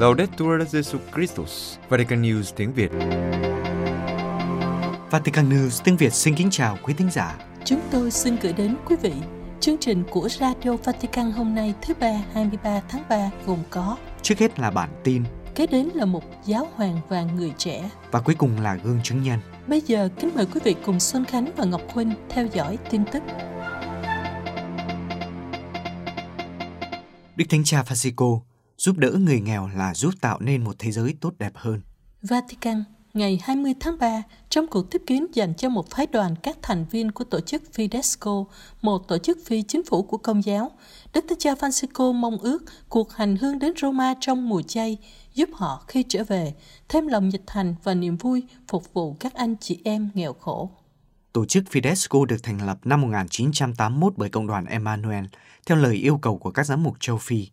Laudetur Jesu Christus, Vatican News tiếng Việt. Vatican News tiếng Việt xin kính chào quý thính giả. Chúng tôi xin gửi đến quý vị chương trình của Radio Vatican hôm nay thứ ba 23 tháng 3 gồm có Trước hết là bản tin Kế đến là một giáo hoàng và người trẻ. và cuối cùng là gương chứng nhân. Bây giờ kính mời quý vị cùng Xuân Khánh và Ngọc Huynh theo dõi tin tức. Đức Thánh Cha Francisco giúp đỡ người nghèo là giúp tạo nên một thế giới tốt đẹp hơn. Vatican ngày 20 tháng 3 trong cuộc tiếp kiến dành cho một phái đoàn các thành viên của tổ chức Fidesco, một tổ chức phi chính phủ của công giáo. Đức Thánh Cha Francisco mong ước cuộc hành hương đến Roma trong mùa chay giúp họ khi trở về thêm lòng nhiệt thành và niềm vui phục vụ các anh chị em nghèo khổ. Tổ chức Fidesco được thành lập năm 1981 bởi Cộng đoàn Emmanuel theo lời yêu cầu của các giám mục châu Phi.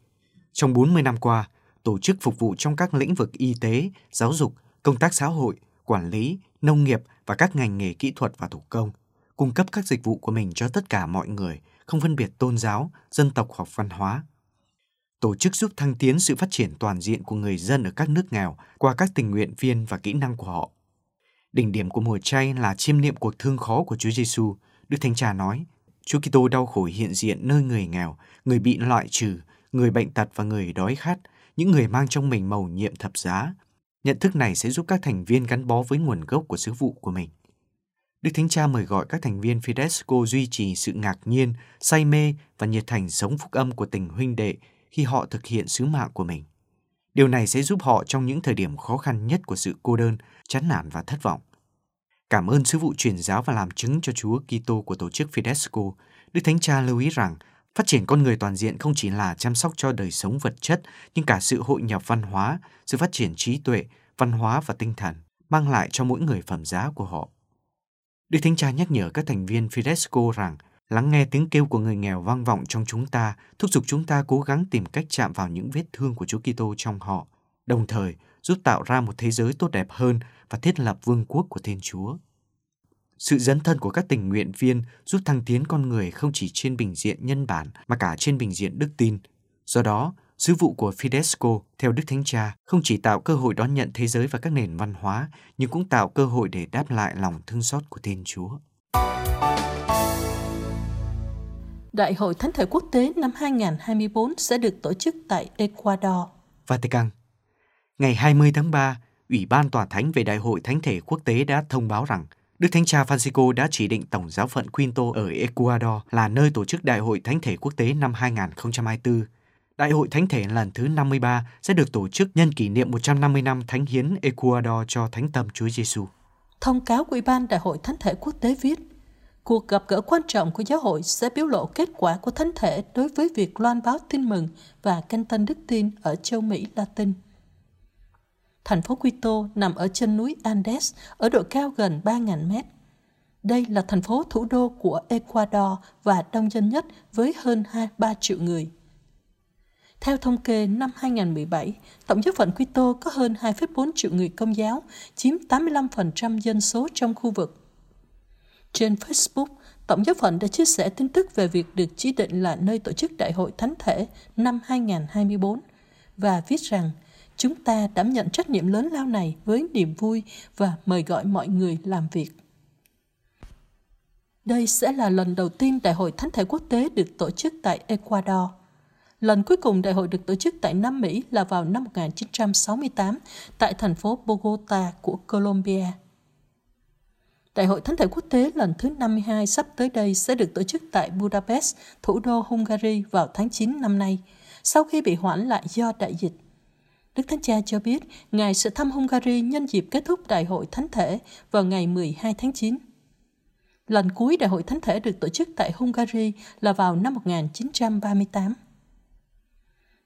Trong 40 năm qua, tổ chức phục vụ trong các lĩnh vực y tế, giáo dục, công tác xã hội, quản lý, nông nghiệp và các ngành nghề kỹ thuật và thủ công, cung cấp các dịch vụ của mình cho tất cả mọi người, không phân biệt tôn giáo, dân tộc hoặc văn hóa. Tổ chức giúp thăng tiến sự phát triển toàn diện của người dân ở các nước nghèo qua các tình nguyện viên và kỹ năng của họ. Đỉnh điểm của mùa chay là chiêm niệm cuộc thương khó của Chúa Giêsu. Đức Thánh Cha nói, Chúa Kitô đau khổ hiện diện nơi người nghèo, người bị loại trừ, người bệnh tật và người đói khát, những người mang trong mình mầu nhiệm thập giá. Nhận thức này sẽ giúp các thành viên gắn bó với nguồn gốc của sứ vụ của mình. Đức Thánh Cha mời gọi các thành viên Fidesco duy trì sự ngạc nhiên, say mê và nhiệt thành sống phúc âm của tình huynh đệ khi họ thực hiện sứ mạng của mình. Điều này sẽ giúp họ trong những thời điểm khó khăn nhất của sự cô đơn, chán nản và thất vọng. Cảm ơn sứ vụ truyền giáo và làm chứng cho Chúa Kitô của tổ chức Fidesco, Đức Thánh Cha lưu ý rằng phát triển con người toàn diện không chỉ là chăm sóc cho đời sống vật chất, nhưng cả sự hội nhập văn hóa, sự phát triển trí tuệ, văn hóa và tinh thần, mang lại cho mỗi người phẩm giá của họ. Đức Thánh Cha nhắc nhở các thành viên Fidesco rằng lắng nghe tiếng kêu của người nghèo vang vọng trong chúng ta, thúc giục chúng ta cố gắng tìm cách chạm vào những vết thương của Chúa Kitô trong họ, đồng thời giúp tạo ra một thế giới tốt đẹp hơn và thiết lập vương quốc của Thiên Chúa. Sự dấn thân của các tình nguyện viên giúp thăng tiến con người không chỉ trên bình diện nhân bản mà cả trên bình diện đức tin. Do đó, sứ vụ của Fidesco theo Đức Thánh Cha không chỉ tạo cơ hội đón nhận thế giới và các nền văn hóa, nhưng cũng tạo cơ hội để đáp lại lòng thương xót của Thiên Chúa. Đại hội Thánh thể quốc tế năm 2024 sẽ được tổ chức tại Ecuador. Vatican Ngày 20 tháng 3, Ủy ban Tòa Thánh về Đại hội Thánh thể quốc tế đã thông báo rằng Đức Thánh Cha Francisco đã chỉ định Tổng giáo phận Quinto ở Ecuador là nơi tổ chức Đại hội Thánh thể quốc tế năm 2024. Đại hội Thánh thể lần thứ 53 sẽ được tổ chức nhân kỷ niệm 150 năm Thánh hiến Ecuador cho Thánh tâm Chúa Giêsu. Thông cáo của Ủy ban Đại hội Thánh thể quốc tế viết, cuộc gặp gỡ quan trọng của giáo hội sẽ biểu lộ kết quả của thánh thể đối với việc loan báo tin mừng và canh tân đức tin ở châu Mỹ Latin. Thành phố Quito nằm ở chân núi Andes ở độ cao gần 3.000 mét. Đây là thành phố thủ đô của Ecuador và đông dân nhất với hơn 2-3 triệu người. Theo thống kê năm 2017, tổng giáo phận Quito có hơn 2,4 triệu người công giáo, chiếm 85% dân số trong khu vực. Trên Facebook, Tổng giáo phận đã chia sẻ tin tức về việc được chỉ định là nơi tổ chức Đại hội Thánh thể năm 2024 và viết rằng chúng ta đảm nhận trách nhiệm lớn lao này với niềm vui và mời gọi mọi người làm việc. Đây sẽ là lần đầu tiên Đại hội Thánh thể quốc tế được tổ chức tại Ecuador. Lần cuối cùng đại hội được tổ chức tại Nam Mỹ là vào năm 1968 tại thành phố Bogota của Colombia. Đại hội Thánh thể quốc tế lần thứ 52 sắp tới đây sẽ được tổ chức tại Budapest, thủ đô Hungary vào tháng 9 năm nay, sau khi bị hoãn lại do đại dịch. Đức Thánh Cha cho biết Ngài sẽ thăm Hungary nhân dịp kết thúc Đại hội Thánh thể vào ngày 12 tháng 9. Lần cuối Đại hội Thánh thể được tổ chức tại Hungary là vào năm 1938.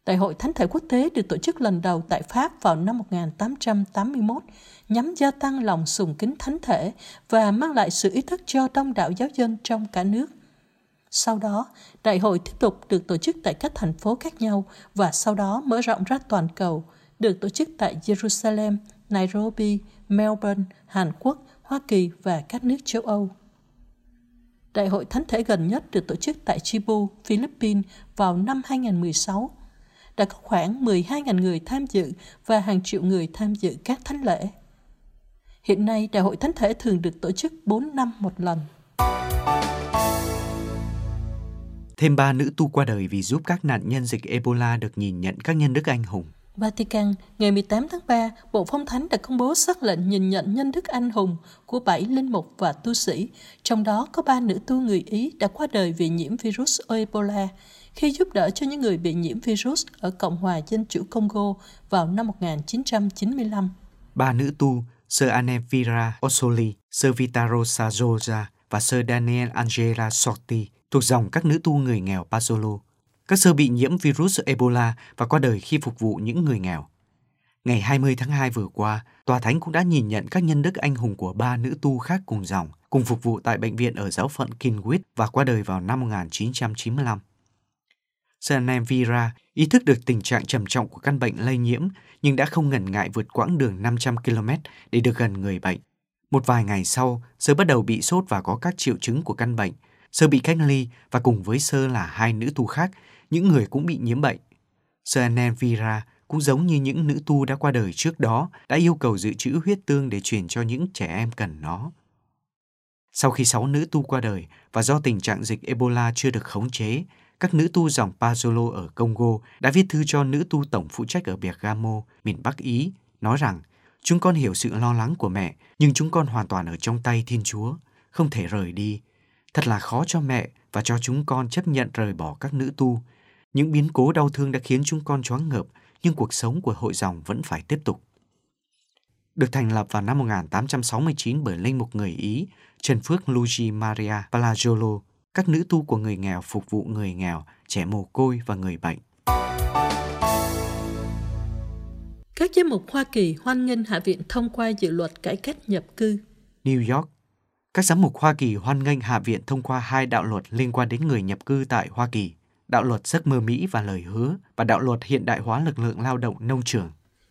Đại hội Thánh thể quốc tế được tổ chức lần đầu tại Pháp vào năm 1881 nhằm gia tăng lòng sùng kính thánh thể và mang lại sự ý thức cho đông đảo giáo dân trong cả nước. Sau đó, đại hội tiếp tục được tổ chức tại các thành phố khác nhau và sau đó mở rộng ra toàn cầu, được tổ chức tại Jerusalem, Nairobi, Melbourne, Hàn Quốc, Hoa Kỳ và các nước châu Âu. Đại hội Thánh thể gần nhất được tổ chức tại Cebu, Philippines vào năm 2016. đã có khoảng 12.000 người tham dự và hàng triệu người tham dự các thánh lễ. Hiện nay, Đại hội Thánh thể thường được tổ chức 4 năm một lần. Thêm ba nữ tu qua đời vì giúp các nạn nhân dịch Ebola được nhìn nhận các nhân đức anh hùng. Vatican, ngày 18 tháng 3, Bộ Phong Thánh đã công bố xác lệnh nhìn nhận nhân đức anh hùng của bảy linh mục và tu sĩ, trong đó có ba nữ tu người Ý đã qua đời vì nhiễm virus Ebola khi giúp đỡ cho những người bị nhiễm virus ở Cộng hòa Dân chủ Congo vào năm 1995. Ba nữ tu, Sơ Anevira Osoli, Sơ Vitaro Sazoza và Sơ Daniel Angela Sorti thuộc dòng các nữ tu người nghèo Pasolo. Các sơ bị nhiễm virus Ebola và qua đời khi phục vụ những người nghèo. Ngày 20 tháng 2 vừa qua, Tòa Thánh cũng đã nhìn nhận các nhân đức anh hùng của ba nữ tu khác cùng dòng, cùng phục vụ tại bệnh viện ở giáo phận Kinwit và qua đời vào năm 1995. Sanem Vira ý thức được tình trạng trầm trọng của căn bệnh lây nhiễm nhưng đã không ngần ngại vượt quãng đường 500 km để được gần người bệnh. Một vài ngày sau, sơ bắt đầu bị sốt và có các triệu chứng của căn bệnh. Sơ bị cách ly và cùng với Sơ là hai nữ tu khác, những người cũng bị nhiễm bệnh. Sơ Anen Vira cũng giống như những nữ tu đã qua đời trước đó đã yêu cầu dự trữ huyết tương để truyền cho những trẻ em cần nó. Sau khi sáu nữ tu qua đời và do tình trạng dịch Ebola chưa được khống chế, các nữ tu dòng Pazolo ở Congo đã viết thư cho nữ tu tổng phụ trách ở Bergamo, miền Bắc Ý, nói rằng chúng con hiểu sự lo lắng của mẹ, nhưng chúng con hoàn toàn ở trong tay Thiên Chúa, không thể rời đi. Thật là khó cho mẹ và cho chúng con chấp nhận rời bỏ các nữ tu. Những biến cố đau thương đã khiến chúng con choáng ngợp, nhưng cuộc sống của hội dòng vẫn phải tiếp tục. Được thành lập vào năm 1869 bởi linh mục người Ý Trần Phước Luigi Maria Palagiolo, các nữ tu của người nghèo phục vụ người nghèo, trẻ mồ côi và người bệnh. Các giám mục Hoa Kỳ hoan nghênh Hạ viện thông qua dự luật cải cách nhập cư. New York Các giám mục Hoa Kỳ hoan nghênh Hạ viện thông qua hai đạo luật liên quan đến người nhập cư tại Hoa Kỳ. Đạo luật giấc mơ Mỹ và lời hứa và đạo luật hiện đại hóa lực lượng lao động nông trường.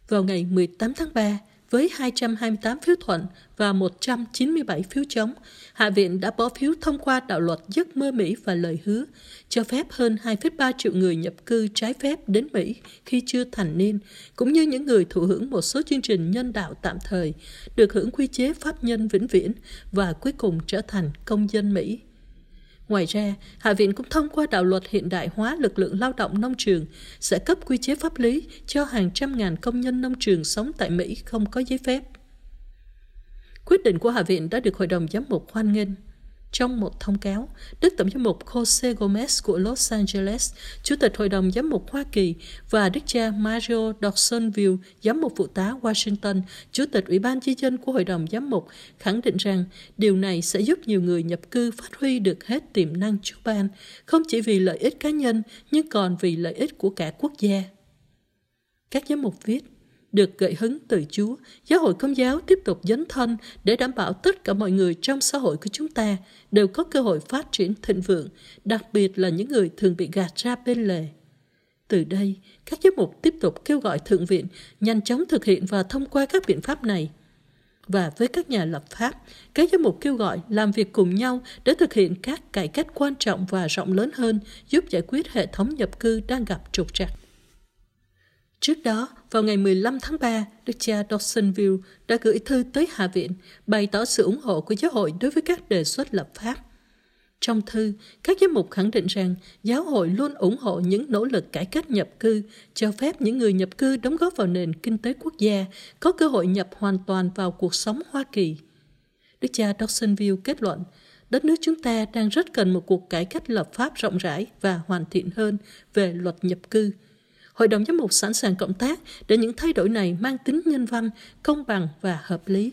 Vào ngày 18 tháng 3, với 228 phiếu thuận và 197 phiếu chống, Hạ viện đã bỏ phiếu thông qua đạo luật giấc mơ Mỹ và lời hứa, cho phép hơn 2,3 triệu người nhập cư trái phép đến Mỹ khi chưa thành niên, cũng như những người thụ hưởng một số chương trình nhân đạo tạm thời, được hưởng quy chế pháp nhân vĩnh viễn và cuối cùng trở thành công dân Mỹ. Ngoài ra, Hạ viện cũng thông qua đạo luật hiện đại hóa lực lượng lao động nông trường, sẽ cấp quy chế pháp lý cho hàng trăm ngàn công nhân nông trường sống tại Mỹ không có giấy phép. Quyết định của Hạ viện đã được Hội đồng Giám mục hoan nghênh. Trong một thông cáo, Đức Tổng giám mục Jose Gomez của Los Angeles, Chủ tịch Hội đồng Giám mục Hoa Kỳ và Đức cha Mario Dodsonville, Giám mục phụ tá Washington, Chủ tịch Ủy ban Chi dân của Hội đồng Giám mục, khẳng định rằng điều này sẽ giúp nhiều người nhập cư phát huy được hết tiềm năng Chúa ban, không chỉ vì lợi ích cá nhân, nhưng còn vì lợi ích của cả quốc gia. Các giám mục viết, được gợi hứng từ Chúa, giáo hội công giáo tiếp tục dấn thân để đảm bảo tất cả mọi người trong xã hội của chúng ta đều có cơ hội phát triển thịnh vượng, đặc biệt là những người thường bị gạt ra bên lề. Từ đây, các giám mục tiếp tục kêu gọi Thượng viện nhanh chóng thực hiện và thông qua các biện pháp này. Và với các nhà lập pháp, các giám mục kêu gọi làm việc cùng nhau để thực hiện các cải cách quan trọng và rộng lớn hơn giúp giải quyết hệ thống nhập cư đang gặp trục trặc. Trước đó, vào ngày 15 tháng 3, Đức cha Dawsonville đã gửi thư tới Hạ viện bày tỏ sự ủng hộ của giáo hội đối với các đề xuất lập pháp. Trong thư, các giám mục khẳng định rằng giáo hội luôn ủng hộ những nỗ lực cải cách nhập cư, cho phép những người nhập cư đóng góp vào nền kinh tế quốc gia, có cơ hội nhập hoàn toàn vào cuộc sống Hoa Kỳ. Đức cha Dawsonville kết luận, đất nước chúng ta đang rất cần một cuộc cải cách lập pháp rộng rãi và hoàn thiện hơn về luật nhập cư – Hội đồng giám mục sẵn sàng cộng tác để những thay đổi này mang tính nhân văn, công bằng và hợp lý.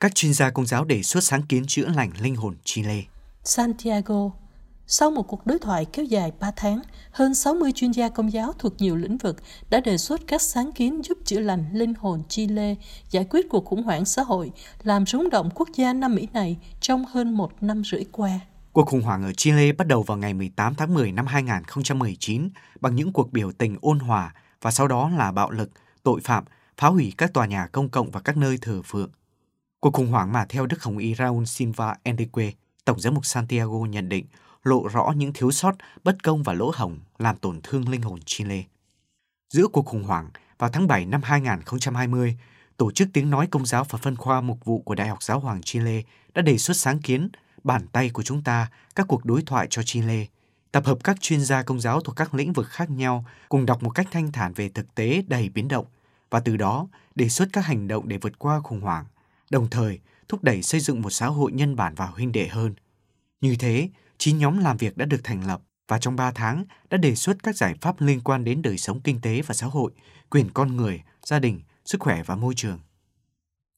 Các chuyên gia công giáo đề xuất sáng kiến chữa lành linh hồn Chile. Santiago sau một cuộc đối thoại kéo dài 3 tháng, hơn 60 chuyên gia công giáo thuộc nhiều lĩnh vực đã đề xuất các sáng kiến giúp chữa lành linh hồn Chile, giải quyết cuộc khủng hoảng xã hội, làm rúng động quốc gia Nam Mỹ này trong hơn một năm rưỡi qua. Cuộc khủng hoảng ở Chile bắt đầu vào ngày 18 tháng 10 năm 2019 bằng những cuộc biểu tình ôn hòa và sau đó là bạo lực, tội phạm, phá hủy các tòa nhà công cộng và các nơi thờ phượng. Cuộc khủng hoảng mà theo Đức Hồng Y Raúl Silva Enrique, Tổng giám mục Santiago nhận định lộ rõ những thiếu sót, bất công và lỗ hổng làm tổn thương linh hồn Chile. Giữa cuộc khủng hoảng, vào tháng 7 năm 2020, Tổ chức Tiếng Nói Công giáo và Phân khoa Mục vụ của Đại học Giáo hoàng Chile đã đề xuất sáng kiến bản tay của chúng ta, các cuộc đối thoại cho Chile, tập hợp các chuyên gia công giáo thuộc các lĩnh vực khác nhau cùng đọc một cách thanh thản về thực tế đầy biến động và từ đó đề xuất các hành động để vượt qua khủng hoảng, đồng thời thúc đẩy xây dựng một xã hội nhân bản và huynh đệ hơn. Như thế, chín nhóm làm việc đã được thành lập và trong 3 tháng đã đề xuất các giải pháp liên quan đến đời sống kinh tế và xã hội, quyền con người, gia đình, sức khỏe và môi trường.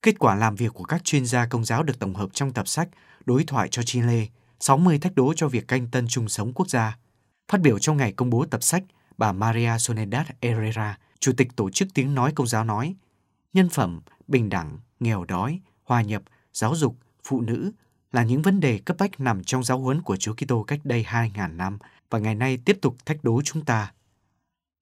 Kết quả làm việc của các chuyên gia công giáo được tổng hợp trong tập sách Đối thoại cho Chile, 60 thách đố cho việc canh tân chung sống quốc gia. Phát biểu trong ngày công bố tập sách, bà Maria Soledad Herrera, Chủ tịch Tổ chức Tiếng Nói Công giáo nói, nhân phẩm, bình đẳng, nghèo đói, hòa nhập, giáo dục, phụ nữ là những vấn đề cấp bách nằm trong giáo huấn của Chúa Kitô cách đây 2.000 năm và ngày nay tiếp tục thách đố chúng ta.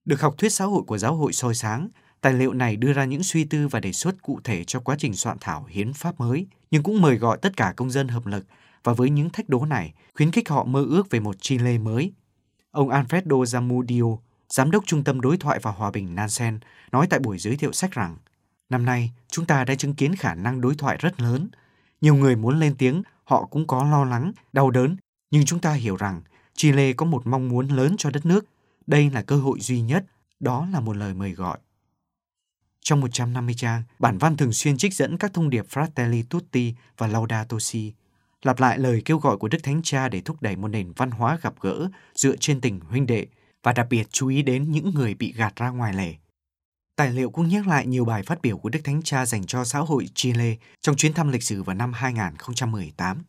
Được học thuyết xã hội của giáo hội soi sáng, tài liệu này đưa ra những suy tư và đề xuất cụ thể cho quá trình soạn thảo hiến pháp mới, nhưng cũng mời gọi tất cả công dân hợp lực và với những thách đố này, khuyến khích họ mơ ước về một Chile mới. Ông Alfredo Zamudio, Giám đốc Trung tâm Đối thoại và Hòa bình Nansen, nói tại buổi giới thiệu sách rằng Năm nay, chúng ta đã chứng kiến khả năng đối thoại rất lớn. Nhiều người muốn lên tiếng, họ cũng có lo lắng, đau đớn, nhưng chúng ta hiểu rằng Chile có một mong muốn lớn cho đất nước. Đây là cơ hội duy nhất, đó là một lời mời gọi. Trong 150 trang, bản văn thường xuyên trích dẫn các thông điệp Fratelli Tutti và Laudato Si, lặp lại lời kêu gọi của Đức Thánh Cha để thúc đẩy một nền văn hóa gặp gỡ dựa trên tình huynh đệ và đặc biệt chú ý đến những người bị gạt ra ngoài lề. Tài liệu cũng nhắc lại nhiều bài phát biểu của Đức Thánh Cha dành cho xã hội Chile trong chuyến thăm lịch sử vào năm 2018.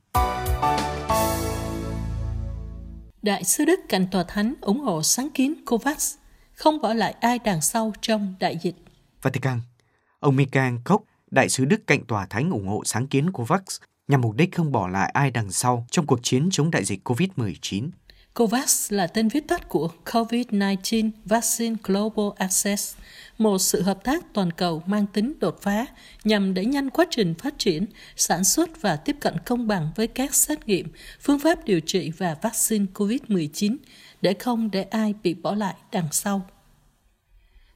Đại sứ Đức cạnh tòa thánh ủng hộ sáng kiến COVAX, không bỏ lại ai đằng sau trong đại dịch. Vatican Ông Michael Koch, đại sứ Đức cạnh tòa thánh ủng hộ sáng kiến COVAX nhằm mục đích không bỏ lại ai đằng sau trong cuộc chiến chống đại dịch COVID-19. COVAX là tên viết tắt của COVID-19 Vaccine Global Access, một sự hợp tác toàn cầu mang tính đột phá nhằm đẩy nhanh quá trình phát triển, sản xuất và tiếp cận công bằng với các xét nghiệm, phương pháp điều trị và vaccine COVID-19 để không để ai bị bỏ lại đằng sau.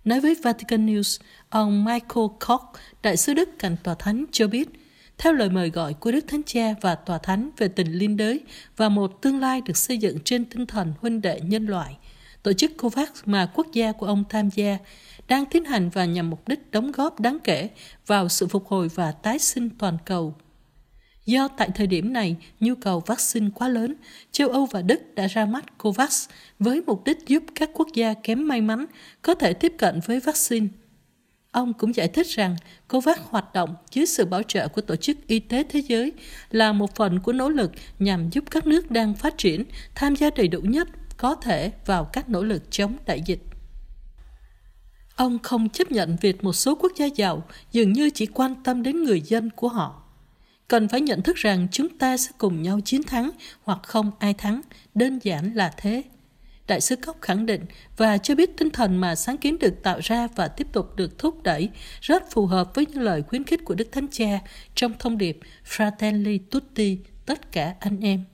Nói với Vatican News, ông Michael Koch, đại sứ Đức cạnh tòa thánh cho biết – theo lời mời gọi của Đức Thánh Cha và Tòa Thánh về tình liên đới và một tương lai được xây dựng trên tinh thần huynh đệ nhân loại. Tổ chức COVAX mà quốc gia của ông tham gia đang tiến hành và nhằm mục đích đóng góp đáng kể vào sự phục hồi và tái sinh toàn cầu. Do tại thời điểm này, nhu cầu vaccine quá lớn, châu Âu và Đức đã ra mắt COVAX với mục đích giúp các quốc gia kém may mắn có thể tiếp cận với vaccine – Ông cũng giải thích rằng COVAX hoạt động dưới sự bảo trợ của Tổ chức Y tế Thế giới là một phần của nỗ lực nhằm giúp các nước đang phát triển tham gia đầy đủ nhất có thể vào các nỗ lực chống đại dịch. Ông không chấp nhận việc một số quốc gia giàu dường như chỉ quan tâm đến người dân của họ. Cần phải nhận thức rằng chúng ta sẽ cùng nhau chiến thắng hoặc không ai thắng, đơn giản là thế. Đại sứ Cốc khẳng định và cho biết tinh thần mà sáng kiến được tạo ra và tiếp tục được thúc đẩy rất phù hợp với những lời khuyến khích của Đức Thánh Cha trong thông điệp Fratelli Tutti, tất cả anh em.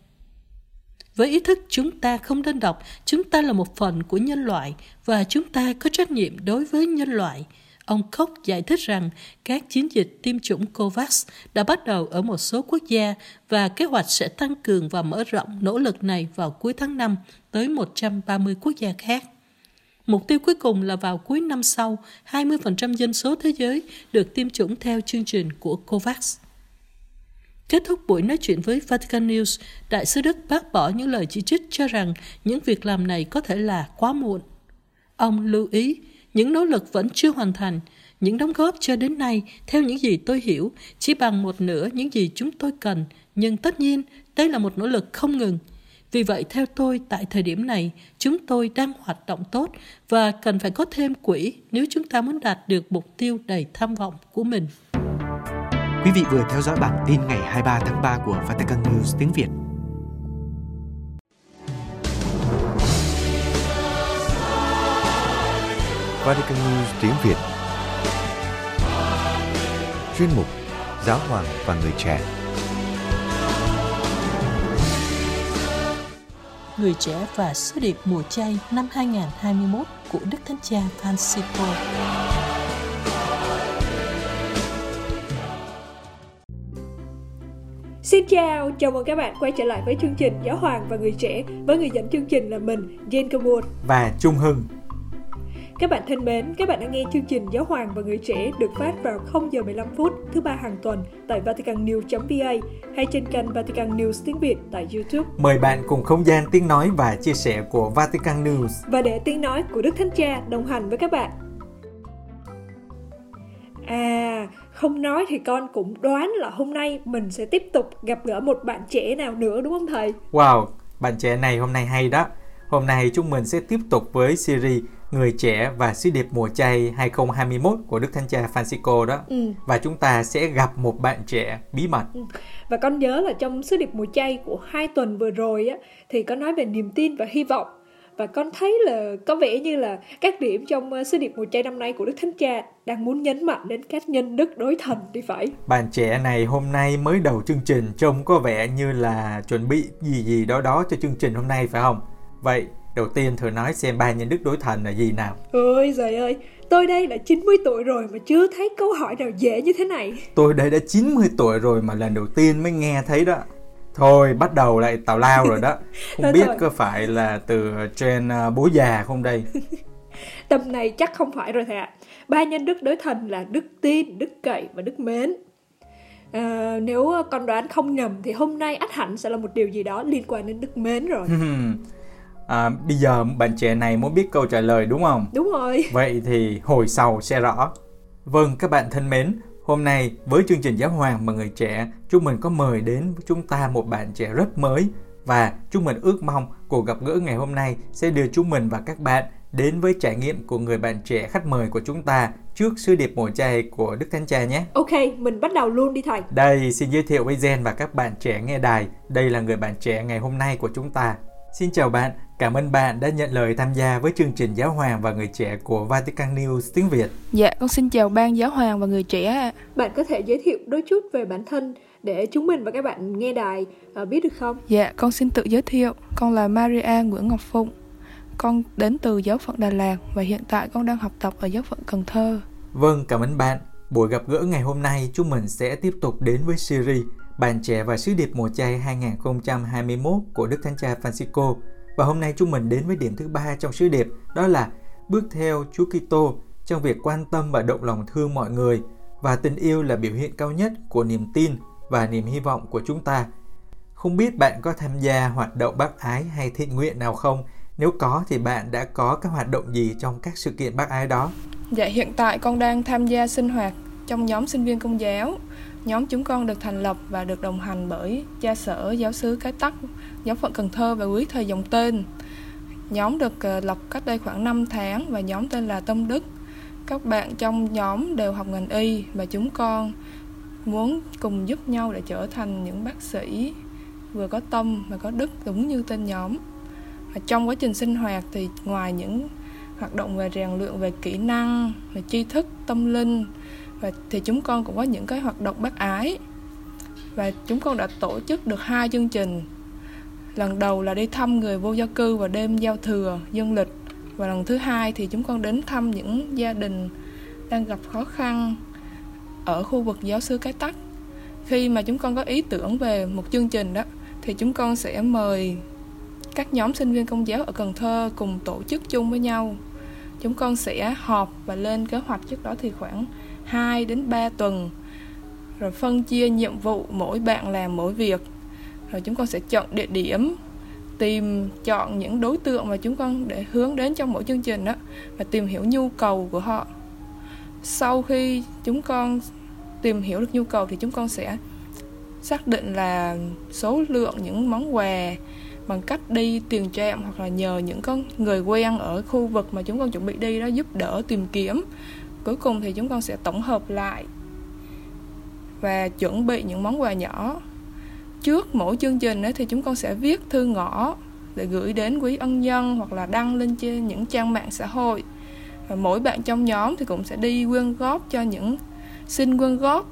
Với ý thức chúng ta không đơn độc, chúng ta là một phần của nhân loại và chúng ta có trách nhiệm đối với nhân loại – Ông Koch giải thích rằng các chiến dịch tiêm chủng COVAX đã bắt đầu ở một số quốc gia và kế hoạch sẽ tăng cường và mở rộng nỗ lực này vào cuối tháng 5 tới 130 quốc gia khác. Mục tiêu cuối cùng là vào cuối năm sau, 20% dân số thế giới được tiêm chủng theo chương trình của COVAX. Kết thúc buổi nói chuyện với Vatican News, Đại sứ Đức bác bỏ những lời chỉ trích cho rằng những việc làm này có thể là quá muộn. Ông lưu ý, những nỗ lực vẫn chưa hoàn thành. Những đóng góp cho đến nay, theo những gì tôi hiểu, chỉ bằng một nửa những gì chúng tôi cần. Nhưng tất nhiên, đây là một nỗ lực không ngừng. Vì vậy, theo tôi, tại thời điểm này, chúng tôi đang hoạt động tốt và cần phải có thêm quỹ nếu chúng ta muốn đạt được mục tiêu đầy tham vọng của mình. Quý vị vừa theo dõi bản tin ngày 23 tháng 3 của Vatican News tiếng Việt. Vatican News tiếng Việt Chuyên mục Giáo hoàng và người trẻ Người trẻ và sứ điệp mùa chay năm 2021 của Đức Thánh Cha Francisco. Xin chào, chào mừng các bạn quay trở lại với chương trình Giáo Hoàng và Người Trẻ với người dẫn chương trình là mình, Jane Cawood. Và Trung Hưng. Các bạn thân mến, các bạn đang nghe chương trình Giáo Hoàng và Người Trẻ được phát vào 0 giờ 15 phút thứ ba hàng tuần tại vaticannews.va hay trên kênh Vatican News tiếng Việt tại YouTube. Mời bạn cùng không gian tiếng nói và chia sẻ của Vatican News. Và để tiếng nói của Đức Thánh Cha đồng hành với các bạn. À, không nói thì con cũng đoán là hôm nay mình sẽ tiếp tục gặp gỡ một bạn trẻ nào nữa đúng không thầy? Wow, bạn trẻ này hôm nay hay đó. Hôm nay chúng mình sẽ tiếp tục với series Người trẻ và sứ điệp mùa chay 2021 của Đức Thánh Cha Francisco đó. Ừ. Và chúng ta sẽ gặp một bạn trẻ bí mật. Ừ. Và con nhớ là trong sứ điệp mùa chay của hai tuần vừa rồi á thì có nói về niềm tin và hy vọng và con thấy là có vẻ như là các điểm trong uh, sứ điệp mùa chay năm nay của Đức Thánh Cha đang muốn nhấn mạnh đến các nhân đức đối thần thì phải. Bạn trẻ này hôm nay mới đầu chương trình trông có vẻ như là chuẩn bị gì gì đó đó cho chương trình hôm nay phải không? Vậy đầu tiên thử nói xem ba nhân đức đối thần là gì nào? Ôi giời ơi, tôi đây đã 90 tuổi rồi mà chưa thấy câu hỏi nào dễ như thế này. Tôi đây đã 90 tuổi rồi mà lần đầu tiên mới nghe thấy đó. Thôi bắt đầu lại tào lao rồi đó Không Thôi biết thôi. có phải là từ trên à, bố già không đây Tầm này chắc không phải rồi thầy ạ. Ba nhân đức đối thần là đức tin, đức cậy và đức mến. À, nếu con đoán không nhầm thì hôm nay ắt hẳn sẽ là một điều gì đó liên quan đến đức mến rồi. À, Bây giờ bạn trẻ này muốn biết câu trả lời đúng không? Đúng rồi. Vậy thì hồi sau sẽ rõ Vâng các bạn thân mến Hôm nay với chương trình Giáo Hoàng và Người Trẻ Chúng mình có mời đến chúng ta một bạn trẻ rất mới Và chúng mình ước mong cuộc gặp gỡ ngày hôm nay Sẽ đưa chúng mình và các bạn đến với trải nghiệm của người bạn trẻ khách mời của chúng ta Trước sứ điệp mùa chay của Đức Thánh Cha nhé Ok, mình bắt đầu luôn đi thầy. Đây xin giới thiệu với Jen và các bạn trẻ nghe đài Đây là người bạn trẻ ngày hôm nay của chúng ta Xin chào bạn, cảm ơn bạn đã nhận lời tham gia với chương trình Giáo Hoàng và Người Trẻ của Vatican News tiếng Việt Dạ, con xin chào ban giáo hoàng và người trẻ ạ. Bạn có thể giới thiệu đôi chút về bản thân để chúng mình và các bạn nghe đài ờ, biết được không? Dạ, con xin tự giới thiệu. Con là Maria Nguyễn Ngọc Phụng. Con đến từ giáo phận Đà Lạt và hiện tại con đang học tập ở giáo phận Cần Thơ. Vâng, cảm ơn bạn. Buổi gặp gỡ ngày hôm nay chúng mình sẽ tiếp tục đến với series Bạn trẻ và sứ điệp mùa chay 2021 của Đức Thánh Cha Francisco. Và hôm nay chúng mình đến với điểm thứ ba trong sứ điệp, đó là bước theo Chúa Kitô trong việc quan tâm và động lòng thương mọi người và tình yêu là biểu hiện cao nhất của niềm tin và niềm hy vọng của chúng ta. Không biết bạn có tham gia hoạt động bác ái hay thiện nguyện nào không? Nếu có thì bạn đã có các hoạt động gì trong các sự kiện bác ái đó? Dạ, hiện tại con đang tham gia sinh hoạt trong nhóm sinh viên công giáo. Nhóm chúng con được thành lập và được đồng hành bởi cha sở giáo sứ Cái Tắc, giáo phận Cần Thơ và quý thầy dòng tên. Nhóm được ờ, lập cách đây khoảng 5 tháng và nhóm tên là Tâm Đức. Các bạn trong nhóm đều học ngành y và chúng con muốn cùng giúp nhau để trở thành những bác sĩ vừa có tâm và có đức đúng như tên nhóm. Và trong quá trình sinh hoạt thì ngoài những hoạt động về rèn luyện về kỹ năng, về tri thức, tâm linh và thì chúng con cũng có những cái hoạt động bác ái. Và chúng con đã tổ chức được hai chương trình. Lần đầu là đi thăm người vô gia cư vào đêm giao thừa dương lịch. Và lần thứ hai thì chúng con đến thăm những gia đình đang gặp khó khăn ở khu vực giáo sư cái tắc. Khi mà chúng con có ý tưởng về một chương trình đó, thì chúng con sẽ mời các nhóm sinh viên công giáo ở Cần Thơ cùng tổ chức chung với nhau. Chúng con sẽ họp và lên kế hoạch trước đó thì khoảng 2 đến 3 tuần. Rồi phân chia nhiệm vụ, mỗi bạn làm mỗi việc. Rồi chúng con sẽ chọn địa điểm, tìm, chọn những đối tượng mà chúng con để hướng đến trong mỗi chương trình đó và tìm hiểu nhu cầu của họ. Sau khi chúng con tìm hiểu được nhu cầu thì chúng con sẽ xác định là số lượng những món quà bằng cách đi tiền trạm hoặc là nhờ những con người quen ở khu vực mà chúng con chuẩn bị đi đó giúp đỡ tìm kiếm cuối cùng thì chúng con sẽ tổng hợp lại và chuẩn bị những món quà nhỏ. Trước mỗi chương trình ấy, thì chúng con sẽ viết thư ngõ để gửi đến quý ân nhân hoặc là đăng lên trên những trang mạng xã hội. Và mỗi bạn trong nhóm thì cũng sẽ đi quyên góp cho những xin quyên góp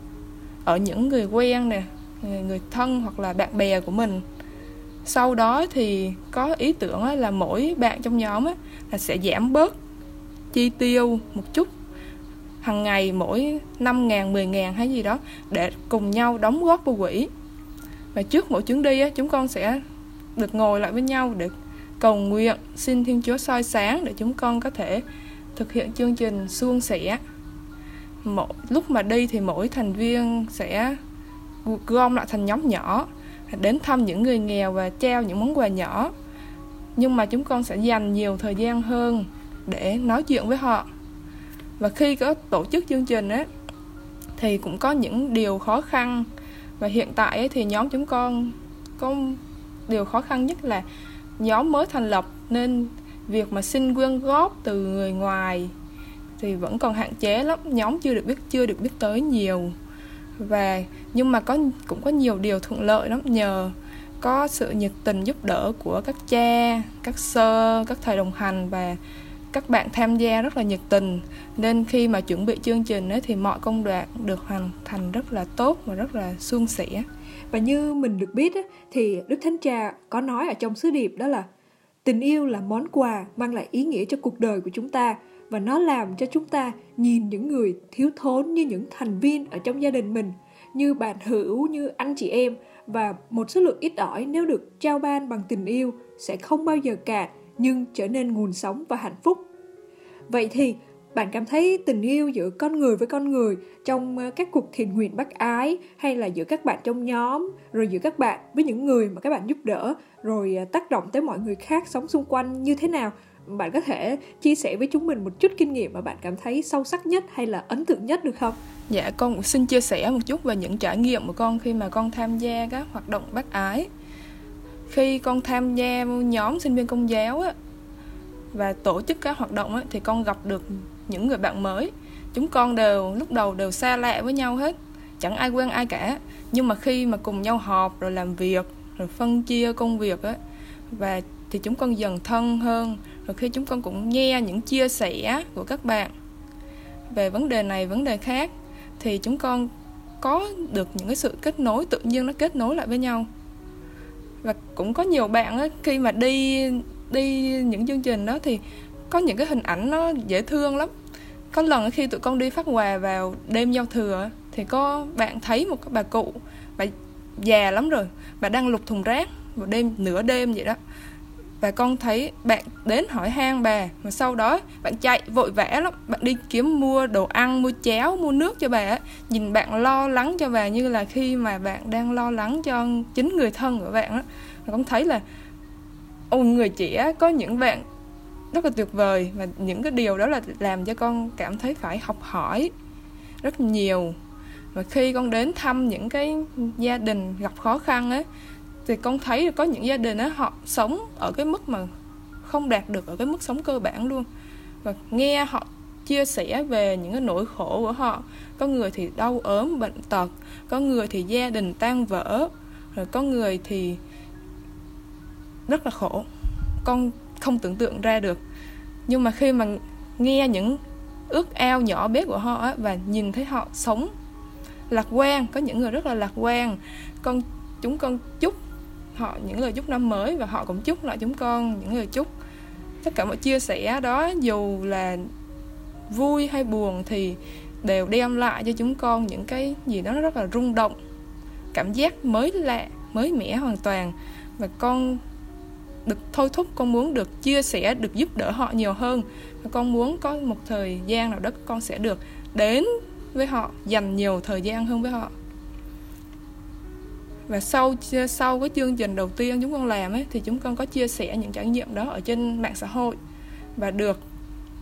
ở những người quen nè người thân hoặc là bạn bè của mình. Sau đó thì có ý tưởng là mỗi bạn trong nhóm là sẽ giảm bớt chi tiêu một chút hàng ngày mỗi 5 ngàn, 10 ngàn hay gì đó để cùng nhau đóng góp vào quỹ và trước mỗi chuyến đi chúng con sẽ được ngồi lại với nhau để cầu nguyện xin Thiên Chúa soi sáng để chúng con có thể thực hiện chương trình suôn sẻ. Mỗi lúc mà đi thì mỗi thành viên sẽ gom lại thành nhóm nhỏ đến thăm những người nghèo và trao những món quà nhỏ. Nhưng mà chúng con sẽ dành nhiều thời gian hơn để nói chuyện với họ và khi có tổ chức chương trình ấy thì cũng có những điều khó khăn. Và hiện tại ấy, thì nhóm chúng con có điều khó khăn nhất là nhóm mới thành lập nên việc mà xin quyên góp từ người ngoài thì vẫn còn hạn chế lắm. Nhóm chưa được biết chưa được biết tới nhiều. Và nhưng mà có cũng có nhiều điều thuận lợi lắm. Nhờ có sự nhiệt tình giúp đỡ của các cha các sơ các thầy đồng hành và các bạn tham gia rất là nhiệt tình. Nên khi mà chuẩn bị chương trình ấy, thì mọi công đoạn được hoàn thành rất là tốt và rất là suôn sẻ. Và như mình được biết ấy, thì Đức Thánh Cha có nói ở trong sứ điệp đó là tình yêu là món quà mang lại ý nghĩa cho cuộc đời của chúng ta và nó làm cho chúng ta nhìn những người thiếu thốn như những thành viên ở trong gia đình mình như bạn hữu như anh chị em. Và một số lượng ít ỏi nếu được trao ban bằng tình yêu sẽ không bao giờ cạn nhưng trở nên nguồn sống và hạnh phúc vậy thì, bạn cảm thấy tình yêu giữa con người với con người trong ờ, các cuộc thiền nguyện bác ái hay là giữa các bạn trong nhóm, rồi giữa các bạn với những người mà các bạn giúp đỡ, rồi ờ, tác động tới mọi người khác sống xung quanh như thế nào bạn có thể chia sẻ với chúng mình một chút kinh nghiệm mà bạn cảm thấy sâu sắc nhất hay là ấn tượng nhất được không? Dạ con cũng xin chia sẻ một chút về những trải nghiệm của con khi mà con tham gia các hoạt động bác ái. Khi con tham gia nhóm sinh viên công giáo á, và tổ chức các hoạt động á, thì con gặp được những người bạn mới. Chúng con đều lúc đầu đều xa lạ với nhau hết, chẳng ai quen ai cả. Nhưng mà khi mà cùng nhau họp rồi làm việc, rồi phân chia công việc á, và thì chúng con dần thân hơn rồi khi chúng con cũng nghe những chia sẻ của các bạn về vấn đề này vấn đề khác thì chúng con có được những cái sự kết nối tự nhiên nó kết nối lại với nhau và cũng có nhiều bạn ấy, khi mà đi đi những chương trình đó thì có những cái hình ảnh nó dễ thương lắm. Có lần khi tụi con đi phát quà vào đêm giao thừa thì có bạn thấy một cái bà cụ bà già lắm rồi bà đang lục thùng rác vào đêm nửa đêm vậy đó và con thấy bạn đến hỏi han bà, mà sau đó bạn chạy vội vã lắm. Bạn đi kiếm mua đồ ăn, mua cháo, mua nước cho bà nhìn bạn lo lắng cho bà như là khi mà bạn đang lo lắng cho chính người thân của bạn đó con thấy là ôi người trẻ có những bạn rất là tuyệt vời và những cái điều đó là làm cho con cảm thấy phải học hỏi rất nhiều. Và khi con đến thăm những cái gia đình gặp khó khăn ấy thì con thấy có những gia đình á họ sống ở cái mức mà không đạt được ở cái mức sống cơ bản luôn. Và nghe họ chia sẻ về những cái nỗi khổ của họ có người thì đau ốm bệnh tật có người thì gia đình tan vỡ rồi có người thì rất là khổ. Con không tưởng tượng ra được. Nhưng mà khi mà nghe những ước ao nhỏ bé của họ á, và nhìn thấy họ sống lạc quan có những người rất là lạc quan con chúng con chúc họ, những lời chúc năm mới và họ cũng chúc lại chúng con những lời chúc. Tất cả mọi chia sẻ đó, dù là vui hay buồn thì đều đem lại cho chúng con những cái gì đó rất là rung động, cảm giác mới lạ, mới mẻ hoàn toàn. Và con được thôi thúc, con muốn được chia sẻ, được giúp đỡ họ nhiều hơn. Và con muốn có một thời gian nào đó con sẽ được đến với họ, dành nhiều thời gian hơn với họ và sau sau cái chương trình đầu tiên chúng con làm ấy, thì chúng con có chia sẻ những trải nghiệm đó ở trên mạng xã hội. Và được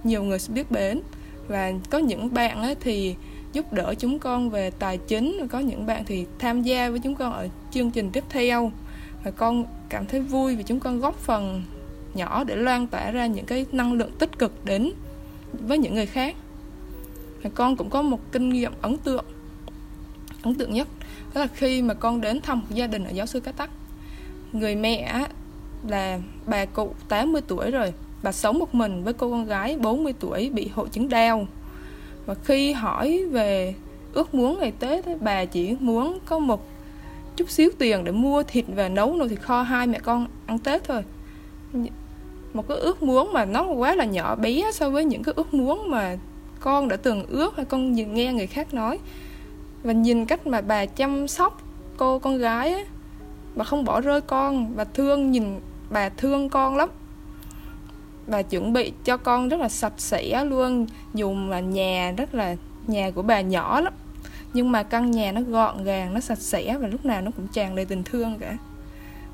nhiều người biết đến. Và có những bạn ấy thì giúp đỡ chúng con về tài chính có những bạn thì tham gia với chúng con ở chương trình tiếp theo. Và con cảm thấy vui vì chúng con góp phần nhỏ để loan tỏa ra những cái năng lượng tích cực đến với những người khác. Và con cũng có một kinh nghiệm ấn tượng ấn tượng nhất đó là khi mà con đến thăm một gia đình ở giáo sư Cá Tắc, người mẹ là bà cụ 80 tuổi rồi, bà sống một mình với cô con gái 40 tuổi bị hội chứng đau. Và khi hỏi về ước muốn ngày Tết bà chỉ muốn có một chút xíu tiền để mua thịt và nấu nồi thịt kho hai mẹ con ăn Tết thôi. Một cái ước muốn mà nó quá là nhỏ bé so với những cái ước muốn mà con đã từng ước hay con nghe người khác nói và nhìn cách mà bà chăm sóc cô con gái ấy, bà không bỏ rơi con và thương nhìn bà thương con lắm. Bà chuẩn bị cho con rất là sạch sẽ luôn dù mà nhà rất là nhà của bà nhỏ lắm. Nhưng mà căn nhà nó gọn gàng nó sạch sẽ và lúc nào nó cũng tràn đầy tình thương cả.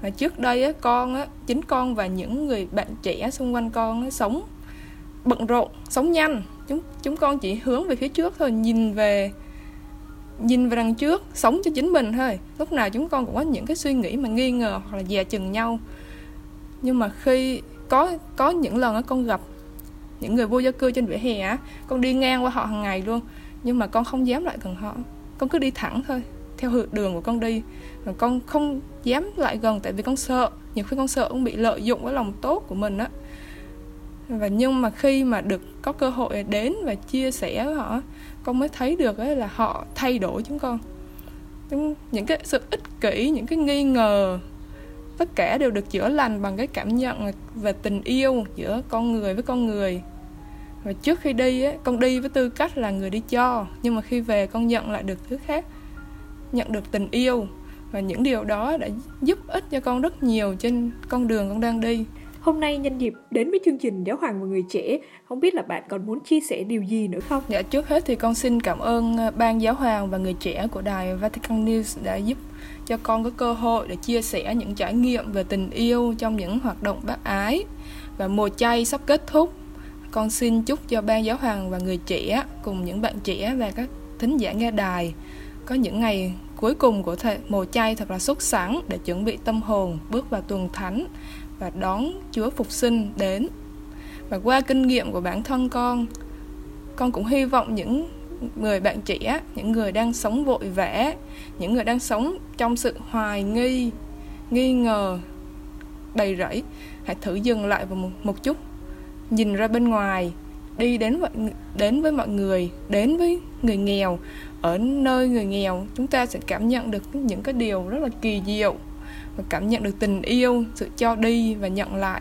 Và trước đây á, con á, chính con và những người bạn trẻ xung quanh con á, sống bận rộn sống nhanh. Chúng chúng con chỉ hướng về phía trước thôi nhìn về nhìn về đằng trước, sống cho chính mình thôi. Lúc nào chúng con cũng có những cái suy nghĩ mà nghi ngờ hoặc là dè chừng nhau. Nhưng mà khi có có những lần con gặp những người vô gia cư trên vỉa hè á, con đi ngang qua họ hàng ngày luôn, nhưng mà con không dám lại gần họ. Con cứ đi thẳng thôi, theo đường của con đi. Mà con không dám lại gần, tại vì con sợ, nhiều khi con sợ con bị lợi dụng cái lòng tốt của mình á. Và nhưng mà khi mà được có cơ hội đến và chia sẻ với họ con mới thấy được ấy là họ thay đổi chúng con. Những cái sự ích kỷ những cái nghi ngờ tất cả đều được chữa lành bằng cái cảm nhận về tình yêu giữa con người với con người. Và trước khi đi ấy, con đi với tư cách là người đi cho nhưng mà khi về con nhận lại được thứ khác nhận được tình yêu. Và những điều đó đã giúp ích cho con rất nhiều trên con đường con đang đi. Hôm nay nhân dịp đến với chương trình Giáo hoàng và người trẻ, không biết là bạn còn muốn chia sẻ điều gì nữa không? Dạ trước hết thì con xin cảm ơn ờ, ban Giáo hoàng và người trẻ của đài Vatican News đã giúp cho con có cơ hội để chia sẻ những trải nghiệm về tình yêu trong những hoạt động bác ái. Và mùa chay sắp kết thúc, con xin chúc cho ban Giáo hoàng và người trẻ cùng những bạn trẻ và các thính giả nghe đài có những ngày cuối cùng của thời mùa chay thật là sốt sắng để chuẩn bị tâm hồn bước vào tuần thánh và đón Chúa phục sinh đến. Và qua kinh nghiệm của bản thân con, con cũng hy vọng những người bạn trẻ, những người đang sống vội vã, những người đang sống trong sự hoài nghi, nghi ngờ, đầy rẫy, hãy thử dừng lại một, một chút, nhìn ra bên ngoài, đi đến mọi đến với mọi người, đến với người nghèo. Ở nơi người nghèo, chúng ta sẽ cảm nhận được những cái điều rất là kỳ diệu và cảm nhận được tình yêu sự cho đi và nhận lại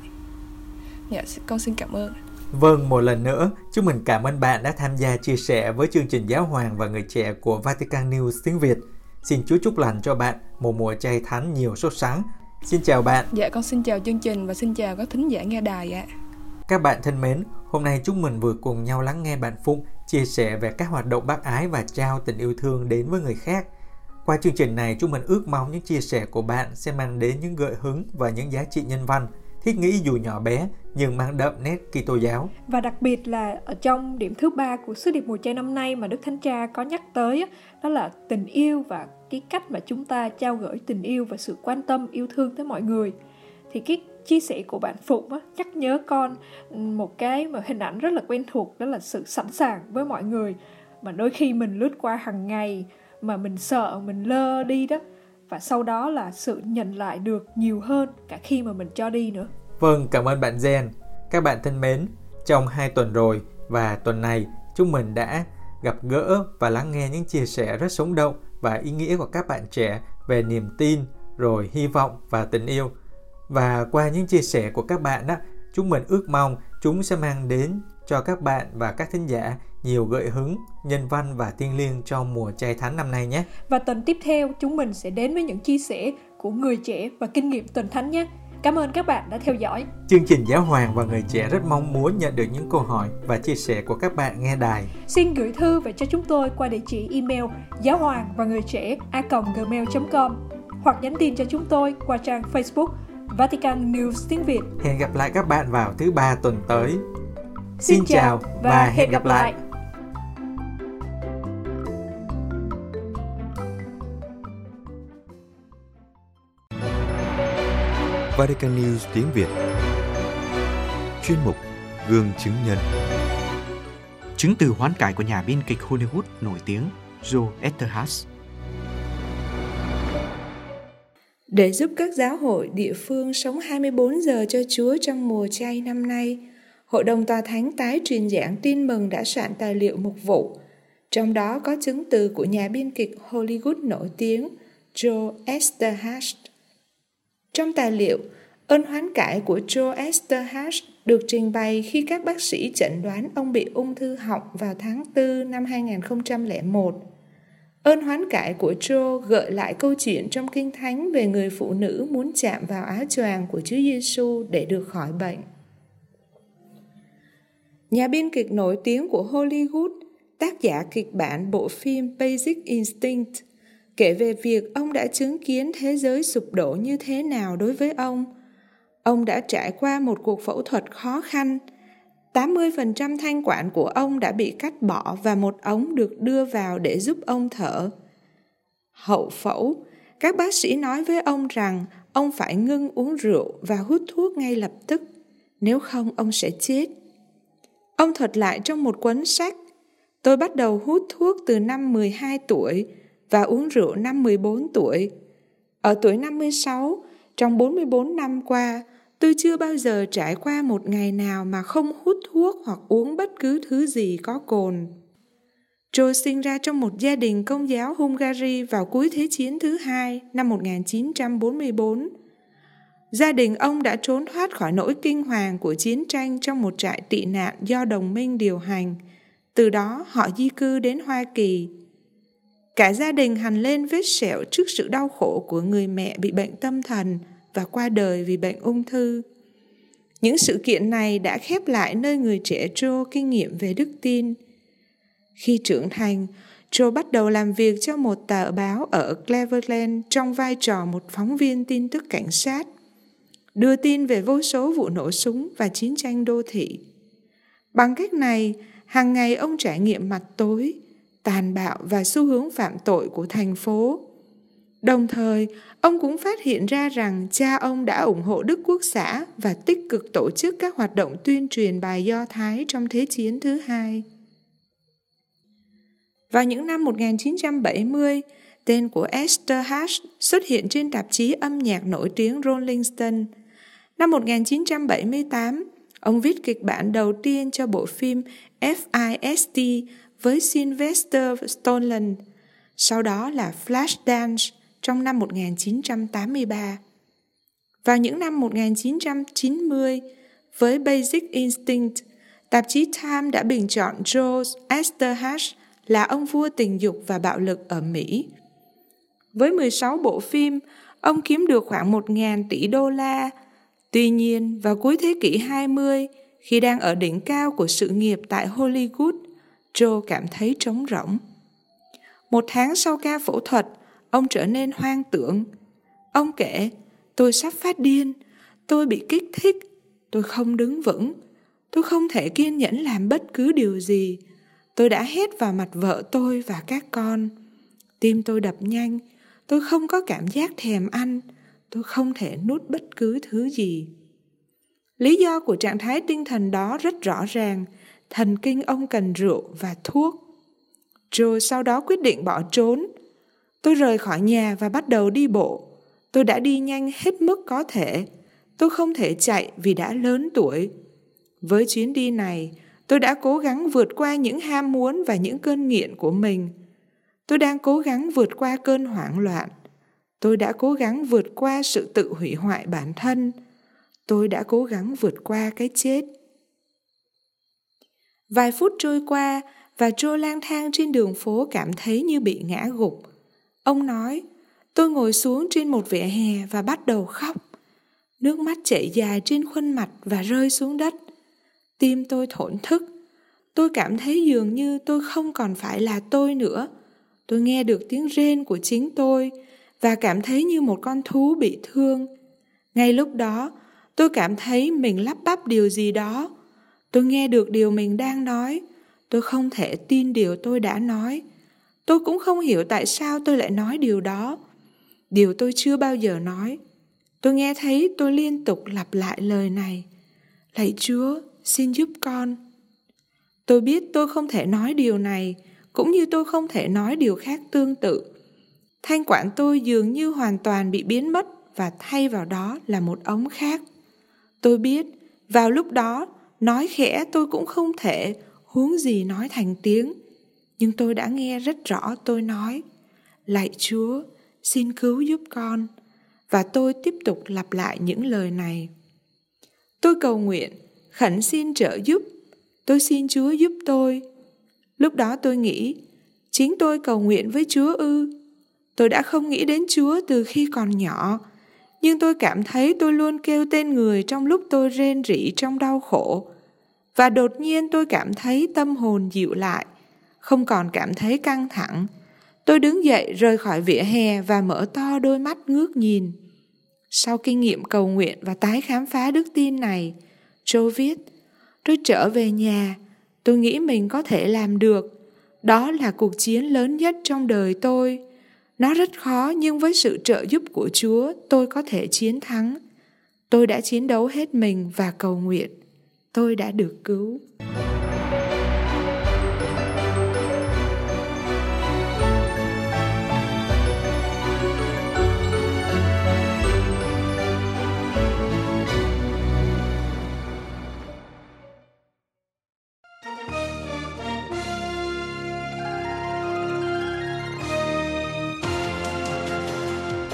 dạ con xin cảm ơn Vâng, một lần nữa, chúng mình cảm ơn bạn đã tham gia chia sẻ với chương trình Giáo hoàng và người trẻ của Vatican News tiếng Việt. Xin Chúa chúc lành cho bạn một mùa chay thánh nhiều sốt sáng. Xin chào bạn. Dạ, con xin chào chương trình và xin chào các thính giả nghe đài ạ. Các bạn thân mến, hôm nay chúng mình vừa cùng nhau lắng nghe bạn Phụng chia sẻ về các hoạt động bác ái và trao tình yêu thương đến với người khác. Qua chương trình này, chúng mình ước mong những chia sẻ của bạn sẽ mang đến những gợi hứng và những giá trị nhân văn, thiết nghĩ dù nhỏ bé nhưng mang đậm nét Kitô giáo. Và đặc biệt là ở trong điểm thứ ba của sứ điệp mùa chay năm nay mà Đức Thánh Cha có nhắc tới đó là tình yêu và cái cách mà chúng ta trao gửi tình yêu và sự quan tâm yêu thương tới mọi người. Thì cái chia sẻ của bạn Phụng á, nhắc nhớ con một cái mà hình ảnh rất là quen thuộc đó là sự sẵn sàng với mọi người mà đôi khi mình lướt qua hàng ngày mà mình sợ mình lơ đi đó và sau đó là sự nhận lại được nhiều hơn cả khi mà mình cho đi nữa. Vâng, cảm ơn bạn Gen. Các bạn thân mến, trong hai tuần rồi và tuần này chúng mình đã gặp gỡ và lắng nghe những chia sẻ rất sống động và ý nghĩa của các bạn trẻ về niềm tin, rồi hy vọng và tình yêu. Và qua những chia sẻ của các bạn đó, chúng mình ước mong chúng sẽ mang đến cho các bạn và các thính giả nhiều gợi hứng, nhân văn và thiêng liêng trong mùa chay thánh năm nay nhé. Và tuần tiếp theo chúng mình sẽ đến với những chia sẻ của người trẻ và kinh nghiệm tuần thánh nhé. Cảm ơn các bạn đã theo dõi. Chương trình Giáo Hoàng và Người Trẻ rất mong muốn nhận được những câu hỏi và chia sẻ của các bạn nghe đài. Xin gửi thư về cho chúng tôi qua địa chỉ email giáo hoàng và người trẻ a gmail.com hoặc nhắn tin cho chúng tôi qua trang Facebook Vatican News tiếng Việt. Hẹn gặp lại các bạn vào thứ ba tuần tới. Xin, Xin chào và hẹn gặp lại. Vatican News tiếng Việt. Chuyên mục Gương chứng nhân. Chứng từ hoán cải của nhà biên kịch Hollywood nổi tiếng Joe Eszterhas Để giúp các giáo hội địa phương sống 24 giờ cho Chúa trong mùa chay năm nay, Hội đồng Tòa Thánh tái truyền giảng tin mừng đã soạn tài liệu mục vụ, trong đó có chứng từ của nhà biên kịch Hollywood nổi tiếng Joe Esterhaz. Trong tài liệu, ơn hoán cải của Joe Esterhaz được trình bày khi các bác sĩ chẩn đoán ông bị ung thư họng vào tháng 4 năm 2001. Ơn hoán cải của Joe gợi lại câu chuyện trong Kinh Thánh về người phụ nữ muốn chạm vào áo choàng của Chúa Giêsu để được khỏi bệnh. Nhà biên kịch nổi tiếng của Hollywood, tác giả kịch bản bộ phim Basic Instinct, kể về việc ông đã chứng kiến thế giới sụp đổ như thế nào đối với ông. Ông đã trải qua một cuộc phẫu thuật khó khăn. 80% thanh quản của ông đã bị cắt bỏ và một ống được đưa vào để giúp ông thở. Hậu phẫu, các bác sĩ nói với ông rằng ông phải ngưng uống rượu và hút thuốc ngay lập tức, nếu không ông sẽ chết. Ông thuật lại trong một cuốn sách, tôi bắt đầu hút thuốc từ năm 12 tuổi và uống rượu năm 14 tuổi. Ở tuổi 56, trong 44 năm qua, tôi chưa bao giờ trải qua một ngày nào mà không hút thuốc hoặc uống bất cứ thứ gì có cồn. Joe sinh ra trong một gia đình công giáo Hungary vào cuối Thế chiến thứ hai năm 1944. Gia đình ông đã trốn thoát khỏi nỗi kinh hoàng của chiến tranh trong một trại tị nạn do đồng minh điều hành. Từ đó họ di cư đến Hoa Kỳ. Cả gia đình hành lên vết sẹo trước sự đau khổ của người mẹ bị bệnh tâm thần và qua đời vì bệnh ung thư. Những sự kiện này đã khép lại nơi người trẻ Joe kinh nghiệm về đức tin. Khi trưởng thành, Joe bắt đầu làm việc cho một tờ báo ở Cleveland trong vai trò một phóng viên tin tức cảnh sát đưa tin về vô số vụ nổ súng và chiến tranh đô thị. Bằng cách này, hàng ngày ông trải nghiệm mặt tối, tàn bạo và xu hướng phạm tội của thành phố. Đồng thời, ông cũng phát hiện ra rằng cha ông đã ủng hộ Đức Quốc xã và tích cực tổ chức các hoạt động tuyên truyền bài Do Thái trong Thế chiến thứ hai. Vào những năm 1970, tên của Esther Hatch xuất hiện trên tạp chí âm nhạc nổi tiếng Rolling Stone – Năm 1978, ông viết kịch bản đầu tiên cho bộ phim FIST với Sylvester Stallone, sau đó là Flashdance trong năm 1983. Vào những năm 1990, với Basic Instinct, tạp chí Time đã bình chọn Joe Esterhaz là ông vua tình dục và bạo lực ở Mỹ. Với 16 bộ phim, ông kiếm được khoảng 1.000 tỷ đô la Tuy nhiên, vào cuối thế kỷ 20, khi đang ở đỉnh cao của sự nghiệp tại Hollywood, Joe cảm thấy trống rỗng. Một tháng sau ca phẫu thuật, ông trở nên hoang tưởng. Ông kể, tôi sắp phát điên, tôi bị kích thích, tôi không đứng vững, tôi không thể kiên nhẫn làm bất cứ điều gì. Tôi đã hét vào mặt vợ tôi và các con. Tim tôi đập nhanh, tôi không có cảm giác thèm ăn, tôi không thể nuốt bất cứ thứ gì lý do của trạng thái tinh thần đó rất rõ ràng thần kinh ông cần rượu và thuốc. Joe sau đó quyết định bỏ trốn. Tôi rời khỏi nhà và bắt đầu đi bộ. Tôi đã đi nhanh hết mức có thể. Tôi không thể chạy vì đã lớn tuổi. Với chuyến đi này, tôi đã cố gắng vượt qua những ham muốn và những cơn nghiện của mình. Tôi đang cố gắng vượt qua cơn hoảng loạn. Tôi đã cố gắng vượt qua sự tự hủy hoại bản thân. Tôi đã cố gắng vượt qua cái chết vài phút trôi qua và Joe lang thang trên đường phố cảm thấy như bị ngã gục. Ông nói, tôi ngồi xuống trên một vỉa hè và bắt đầu khóc. Nước mắt chảy dài trên khuôn mặt và rơi xuống đất. Tim tôi thổn thức. Tôi cảm thấy dường như tôi không còn phải là tôi nữa. Tôi nghe được tiếng rên của chính tôi và cảm thấy như một con thú bị thương. Ngay lúc đó, tôi cảm thấy mình lắp bắp điều gì đó. Tôi nghe được điều mình đang nói. Tôi không thể tin điều tôi đã nói. Tôi cũng không hiểu tại sao tôi lại nói điều đó. Điều tôi chưa bao giờ nói. Tôi nghe thấy tôi liên tục lặp lại lời này. Lạy Chúa, xin giúp con. Tôi biết tôi không thể nói điều này, cũng như tôi không thể nói điều khác tương tự thanh quản tôi dường như hoàn toàn bị biến mất và thay vào đó là một ống khác tôi biết vào lúc đó nói khẽ tôi cũng không thể huống gì nói thành tiếng nhưng tôi đã nghe rất rõ tôi nói lạy chúa xin cứu giúp con. Và tôi tiếp tục lặp lại những lời này. Tôi cầu nguyện, khẩn xin trợ giúp. Tôi xin Chúa giúp tôi. Lúc đó tôi nghĩ, chính tôi cầu nguyện với Chúa ư. Tôi đã không nghĩ đến Chúa từ khi còn nhỏ, nhưng tôi cảm thấy tôi luôn kêu tên người trong lúc tôi rên rỉ trong đau khổ. Và đột nhiên tôi cảm thấy tâm hồn dịu lại, không còn cảm thấy căng thẳng. Tôi đứng dậy rời khỏi vỉa hè và mở to đôi mắt ngước nhìn. Sau kinh nghiệm cầu nguyện và tái khám phá đức tin này, Joe viết, tôi trở về nhà, tôi nghĩ mình có thể làm được. Đó là cuộc chiến lớn nhất trong đời tôi. Nó rất khó nhưng với sự trợ giúp của Chúa tôi có thể chiến thắng. Tôi đã chiến đấu hết mình và cầu nguyện. Tôi đã được cứu.